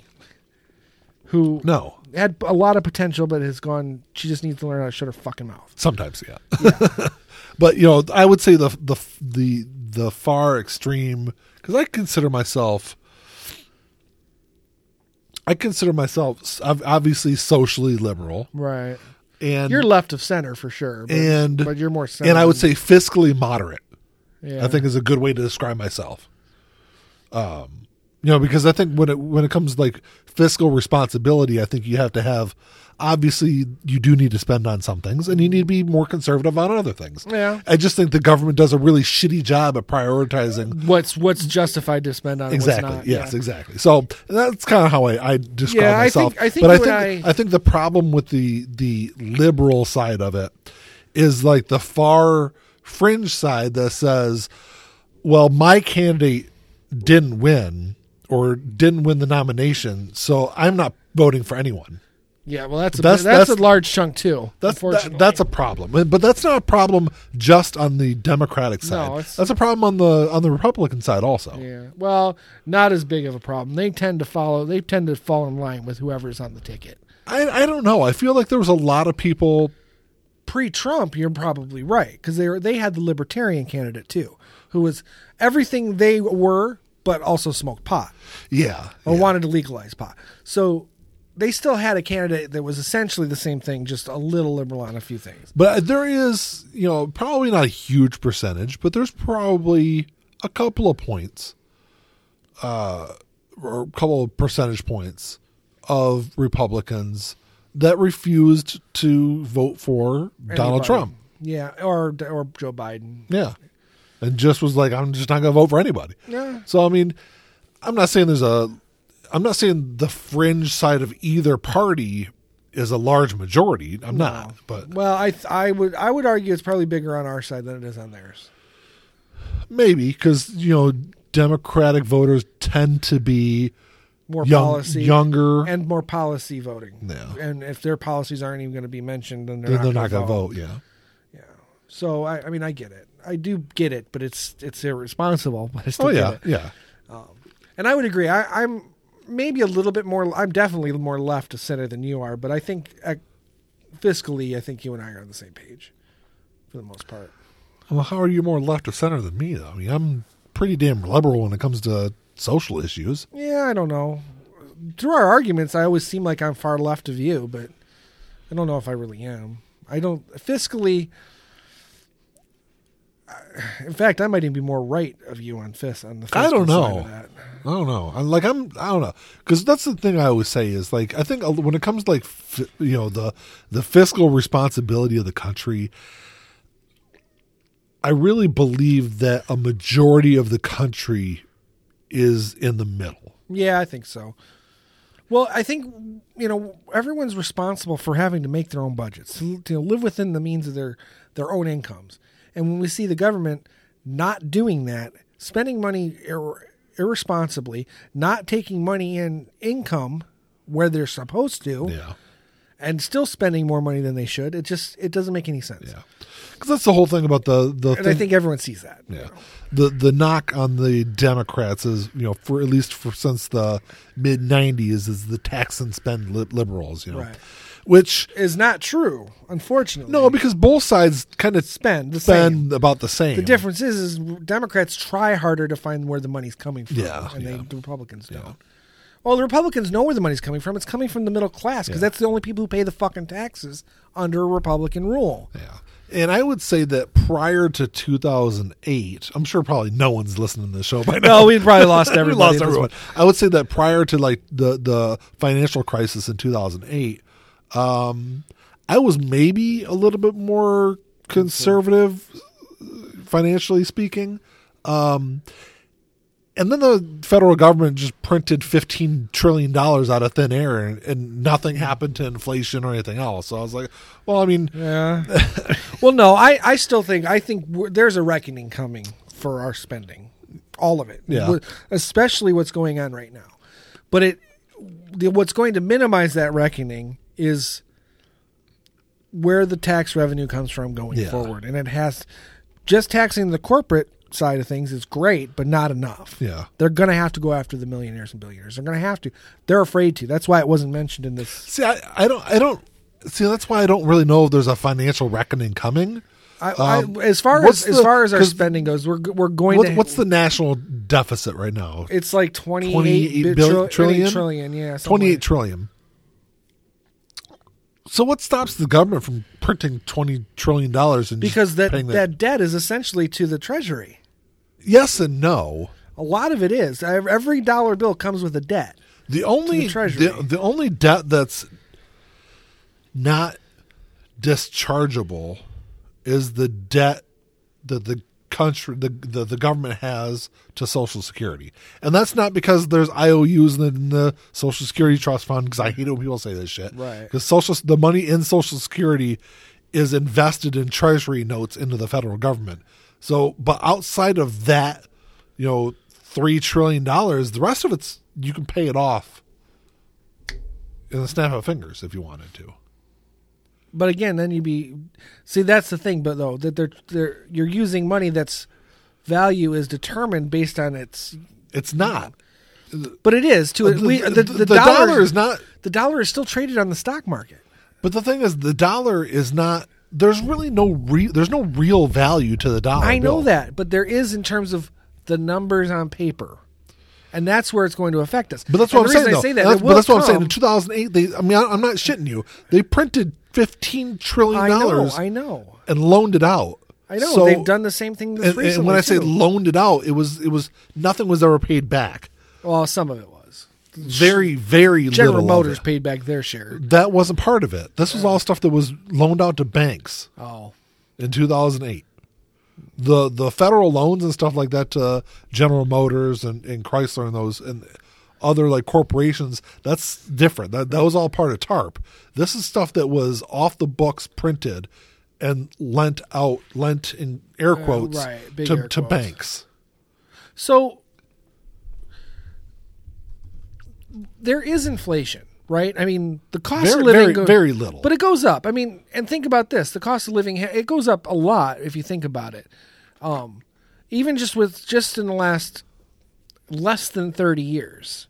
who no, had a lot of potential, but has gone. She just needs to learn how to shut her fucking mouth. sometimes, yeah. but you know, I would say the the the the far extreme because I consider myself. I consider myself obviously socially liberal, Right. And You're left of center for sure, but, and but you're more center. and I would say fiscally moderate. yeah. I think is a good way to describe myself. Um, you know, because I think when it when it comes like fiscal responsibility, I think you have to have obviously you do need to spend on some things, and you need to be more conservative on other things. Yeah. I just think the government does a really shitty job at prioritizing. what's what's justified to spend on Exactly. What's not. yes. yeah. Exactly. So that's kind of how I, I describe Yeah, I myself. think- I think but I think I- I think the problem with the the liberal side of it is like the far fringe side that says, "Well, my candidate didn't win or didn't win the nomination, so I'm not voting for anyone." Yeah, well, that's a, That's- that's, that's- a large chunk too. That's that, that's a problem, but that's not a problem just on the Democratic side. No, that's a problem on the on the Republican side also. yeah. Well, not as big of a problem. They tend to follow. They tend to fall in line with whoever's on the ticket. I I don't know. I feel like there was a lot of people Pre-Trump, you're probably right because they were they had the Libertarian candidate too, who was everything they were, but also smoked pot Yeah. or yeah. wanted to legalize pot. So they still had a candidate that was essentially the same thing, just a little liberal on a few things. But there is, you know, probably not a huge percentage, but there's probably a couple of points uh, or a couple of percentage points of Republicans that refused to vote for Donald Trump. Yeah, or or Joe Biden. Yeah. And just was like, I'm just not going to vote for anybody. Yeah. So, I mean, I'm not saying there's a, I'm not saying the fringe side of either party is a large majority. I'm not, but Well, I th- I would I would argue it's probably bigger on our side than it is on theirs. maybe because, you know, Democratic voters tend to be More young, policy younger. and more policy voting. Yeah. And if their policies aren't even going to be mentioned, then they're, they're, they're not not going to vote. Yeah. Yeah. So I, I mean, I get it. I do get it, but it's it's irresponsible. But I still Oh, yeah. Yeah. And I would agree. I, I'm maybe a little bit more. I'm definitely more left of center than you are, but I think uh, fiscally, I think you and I are on the same page for the most part. Well, how are you more left of center than me, though? I mean, I'm pretty damn liberal when it comes to social issues. Yeah, I don't know. Through our arguments, I always seem like I'm far left of you, but I don't know if I really am. I don't fiscally. In fact, I might even be more right of you on fist on the. I don't side know. of that. I don't know. I'm like I'm. I don't know because that's the thing I always say is like I think when it comes to like you know the the fiscal responsibility of the country, I really believe that a majority of the country is in the middle. Yeah, I think so. Well, I think you know everyone's responsible for having to make their own budgets to, to live within the means of their their own incomes. And when we see the government not doing that, spending money ir- irresponsibly, not taking money in income where they're supposed to, Yeah, and still spending more money than they should, it just it doesn't make any sense. yeah. Because that's the whole thing about the the And thing, I think everyone sees that. you Yeah, know. the the knock on the Democrats is you know for at least for since the mid '90s is the tax and spend li- liberals, you know, Right. Which Is not true, unfortunately. no because both sides kind of spend the same. about the same. The difference is, is Democrats try harder to find where the money's coming from, Yeah, and yeah. they, the Republicans don't. Well, the Republicans know where the money's coming from. It's coming from the middle class because Yeah. that's the only people who pay the fucking taxes under Republican rule. Yeah. And I would say that prior to 2008, I'm sure probably no one's listening to the show by now. No, we probably lost We everybody. lost everyone. I would say that prior to like the the financial crisis in 2008, um, I was maybe a little bit more conservative, financially speaking. Um, and then the federal government just printed fifteen trillion dollars out of thin air, and, and nothing happened to inflation or anything else. So I was like, well, I mean, Yeah. well, no, I, I still think I think we're, there's a reckoning coming for our spending, all of it. Yeah. Especially what's going on right now. But it, the, what's going to minimize that reckoning is where the tax revenue comes from going Yeah. forward, and it has just taxing the corporate side of things is great, but not enough. Yeah. They're going to have to go after the millionaires and billionaires. They're going to have to. They're afraid to. That's why it wasn't mentioned in this. See, I, I don't, I don't see. That's why I don't really know if there's a financial reckoning coming. I, Um, I, as far as as far as our spending goes, we're we're going What, to. what's the national deficit right now? It's like 28, 28 bi- trillion? trillion, yeah. Twenty-eight like- trillion. So what stops the government from printing twenty trillion dollars and just because that, paying that debt is essentially to the treasury. Yes and no. A lot of it is. Every dollar bill comes with a debt. The only the treasury. the, the only debt that's not dischargeable is the debt that the country the, the the government has to social security. And that's not because there's IOUs in the, social security trust fund because i hate it when people say this shit. Right. because social the money in social security is invested in treasury notes into the federal government. So but outside of that you know three trillion dollars the rest of it's you can pay it off in the snap of fingers if you wanted to But again, then you'd be see that's the thing. But though that they're they're you're using money that's value is determined based on its. it's not But it is to uh, the, we the- the, the, dollar, dollar is not the dollar is still traded on the stock market. But the thing is, the dollar is not. There's really no re, There's no real value to the dollar. I know bill. that, but there is in terms of the numbers on paper, and that's where it's going to affect us. But that's And what I'm saying. though. I say that, That's- but that's what I'm saying. In 2008, they. I mean, I- I'm not shitting you. They printed 15 trillion I know, dollars I know, and loaned it out. I know. So- They've done the same thing. And, recently and when I say too. loaned it out, it was it was nothing was ever paid back. Well, some of it was. Very, very General. Motors paid back their share. That wasn't part of it. This was all stuff that was loaned out to banks Oh, in 2008. The the federal loans and stuff like that to General Motors and, and Chrysler and those and other like corporations, that's different. That that was all part of TARP. This is stuff that was off the books printed and lent out lent in air uh, quotes right, to, air to quotes. banks. so there is inflation, right? I mean, the cost Very of living very, goes, very little. but it goes up. I mean, and think about this: the cost of living it goes up a lot if you think about it. Um, even just with just in the last less than thirty years,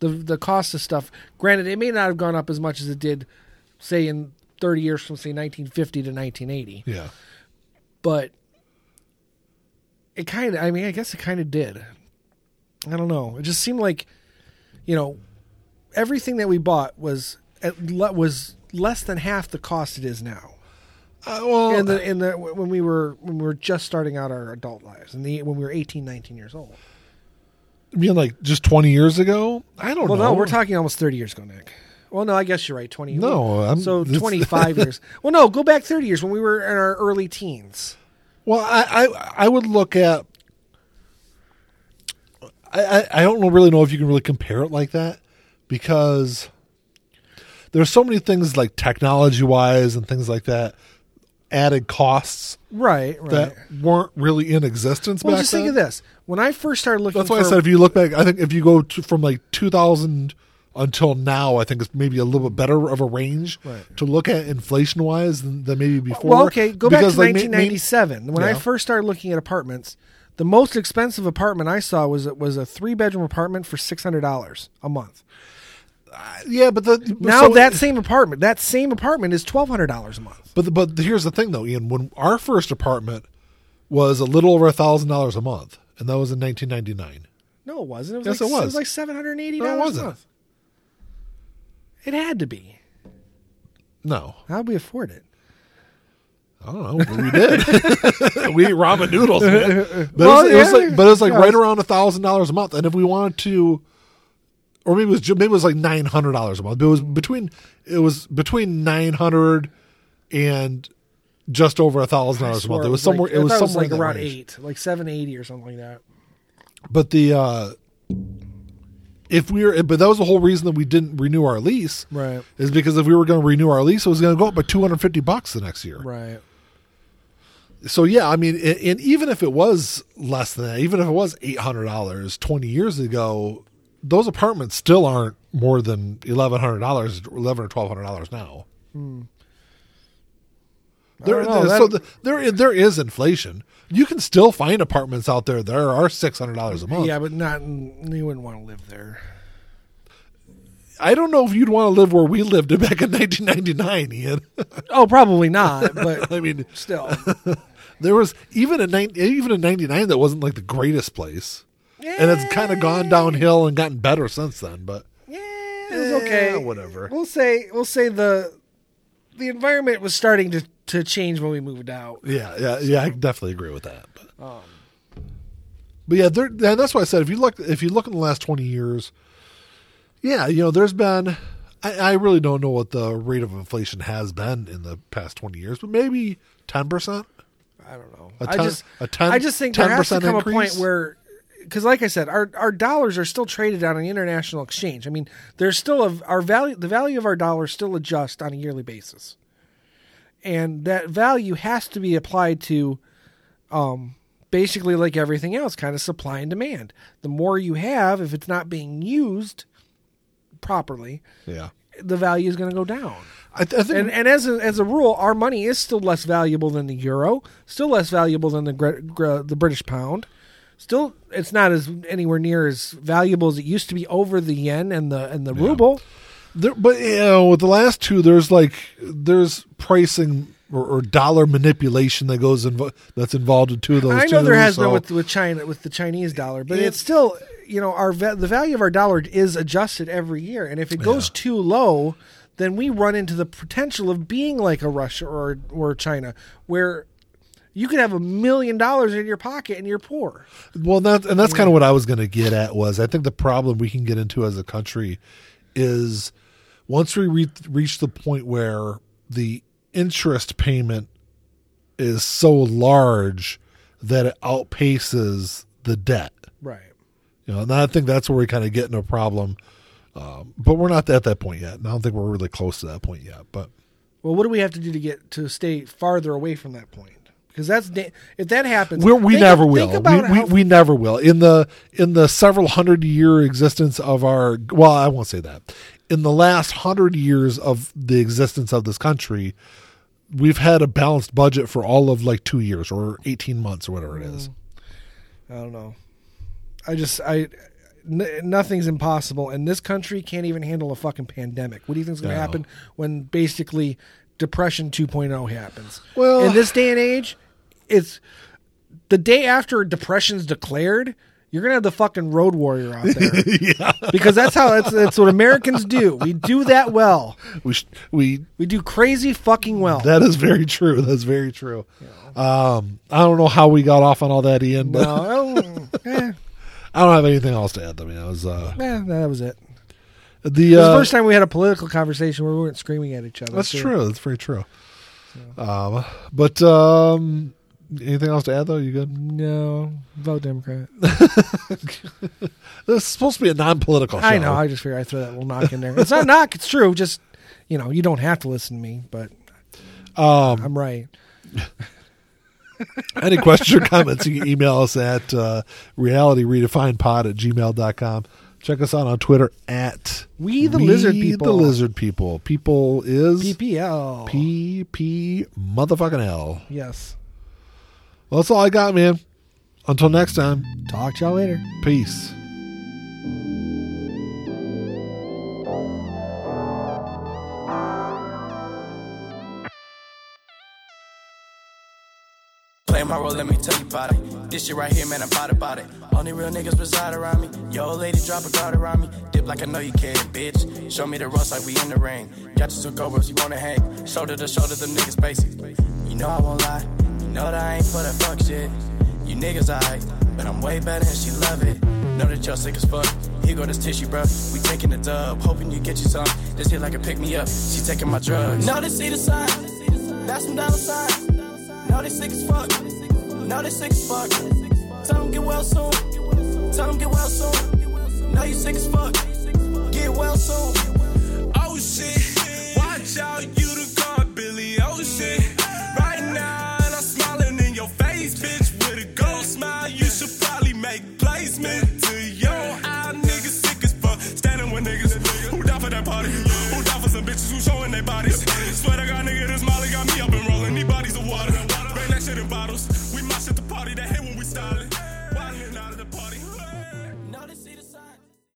the the cost of stuff. Granted, it may not have gone up as much as it did, say, in thirty years from say nineteen fifty to nineteen eighty. yeah. but it kind of i mean i guess it kind of did i don't know it just seemed like you know everything that we bought was le- was less than half the cost it is now Uh, well, in the in the when we were when we were just starting out our adult lives and the when we were 18 19 years old I mean, like just 20 years ago? I don't well know. no we're talking almost 30 years ago nick well no i guess you're right 20 No, I'm- so 25 years well no go back 30 years when we were in our early teens Well, I, I I would look at. I, I I don't really know if you can really compare it like that because there's so many things like technology wise and things like that added costs right right that weren't really in existence well back just then. think of this when i first started looking at. That's why I said if you look back, I think if you go to, from like 2000 until now, I think it's maybe a little bit better of a range Right. to look at inflation wise than, than maybe before. Well, okay, go back to like, ma- ma- 1997 when I first started looking at apartments. The most expensive apartment I saw was was a three bedroom apartment for six hundred dollars a month. Yeah, but the Now so- that same apartment, that same apartment is twelve hundred dollars a month. But but here's the thing though, Ian. When our first apartment was a little over a thousand dollars a month, and that was in 1999. No, it wasn't. It was Yes, like, it was. was like seven hundred eighty No, it dollars a month. It had to be. No, How'd we afford it? I don't know, but we did. we ate ramen noodles, man. But, Well, it, was, it was like, but it was like yeah, right around a thousand dollars a month. And if we wanted to, or maybe it was maybe it was like nine hundred dollars a month. But it was between it was between nine hundred and just over a thousand dollars a month. It was somewhere. I it was somewhere in like around range. eight, like seven eighty or something like that. But the uh if we were, but that was the whole reason that we didn't renew our lease, Right. Is because if we were going to renew our lease, it was going to go up by two hundred fifty bucks the next year. Right. So yeah, I mean, and and even if it was less than that, even if it was eight hundred dollars twenty years ago, those apartments still aren't more than eleven hundred dollars, eleven or twelve hundred dollars now. Hmm. There, know, there- so the, there, there is inflation. You can still find apartments out there that are six hundred dollars a month. Yeah, but not. You wouldn't want to live there. I don't know if you'd want to live where we lived back in 1999, Ian. Oh, probably not. But I mean, still, there was even in 90, even in '99 that wasn't like the greatest place, and it's kind of gone downhill and gotten better since then. But Yeah, it was okay. Eh, whatever. We'll say we'll say the the environment was starting to to change when we moved out. yeah, yeah, yeah, I definitely agree with that. But, Um, but yeah, there, and that's why I said if you look if you look in the last 20 years, yeah, you know, there's been. I, I really don't know what the rate of inflation has been in the past 20 years, but maybe 10 percent. I don't know. A I ten- just a ten- I just think there has to 10% come a point where because like I said, our our dollars are still traded on an international exchange. I mean, there's still a our value the value of our dollar still adjusts on a yearly basis. And that value has to be applied to um basically like everything else, kind of supply and demand. The more you have, if it's not being used properly, Yeah, the value is going to go down. I, th- I think And, and as a, as a rule, our money is still less valuable than the euro, still less valuable than the the British pound. Still, it's not as anywhere near as valuable as it used to be over the yen and the and the ruble. There, but you know, with the last two, there's like there's pricing or, or dollar manipulation that goes invo- that's involved in two of those. I know there has so- been with with China with the Chinese dollar, but It- it's still you know our va- the value of our dollar is adjusted every year, and if it goes too low, then we run into the potential of being like a Russia or or China, where You could have a million dollars in your pocket and you're poor. Well, that and that's kind of what I was going to get at was I think the problem we can get into as a country is once we re- reach the point where the interest payment is so large that it outpaces the debt. Right. You know, and I think that's where we kind of get into a problem. Um, but we're not at that point yet. And I don't think we're really close to that point yet. But Well, what do we have to do to get to stay farther away from that point? Because that's da- if that happens, We're, we think- never will. We, we, we never will. In the in the several hundred year existence of our well, I won't say that. In the last hundred years of the existence of this country, we've had a balanced budget for all of like two years or eighteen months or whatever it is. Hmm. I don't know. I just I n- nothing's impossible, and this country can't even handle a fucking pandemic. What do you think's going to happen when basically depression 2.0 happens? Well- in this day and age, it's the day after depression's declared. You're gonna have the fucking road warrior out there, yeah, because that's how that's, that's what Americans do. We do that well. we sh- we We do crazy fucking well. that is very true. That's very true. Um, I don't know how we got off on all that, Ian, but no, oh, eh, I don't have anything else to add. I mean, it was uh, eh, that was it. the It was the uh, first time we had a political conversation where we weren't screaming at each other. That's too. true. That's very true. Um, but um, anything else to add though? You good? No, vote Democrat. This is supposed to be a non-political show. I know. I just figure I throw that little knock in there. It's not a knock. It's true. Just you know, you don't have to listen to me, but Um, I'm right. any questions or comments, you can email us at uh, realityredefinedpod at gmail.com. Check us out on Twitter at We the Lizard People. the Lizard People. People is PPL. P P motherfucking L. yes. Well, that's all I got, man. Until next time, Talk to y'all later. peace. Play my role, let me tell you about it. This shit right here, man, I'm proud about it. Only real niggas reside around me. Yo, old lady, drop a guard around me. Dip like I know you can, bitch. Show me the ropes like we in the ring. Got you two cobras, you wanna hang. Shoulder to shoulder, them niggas basic. You know I won't lie. Know that I ain't for that fuck shit. You niggas alright, but I'm way better and she love it. Know that y'all sick as fuck. Here go this tissue, bruh. We taking the dub, hoping you get you some. This here like a pick me up. She taking my drugs. Know they see the sign. That's some dollar signs. Know they sick as fuck. Know they sick as fuck. Tell them get well soon. Tell them get well soon. Know you sick as fuck. Get well soon. Oh shit, watch out, you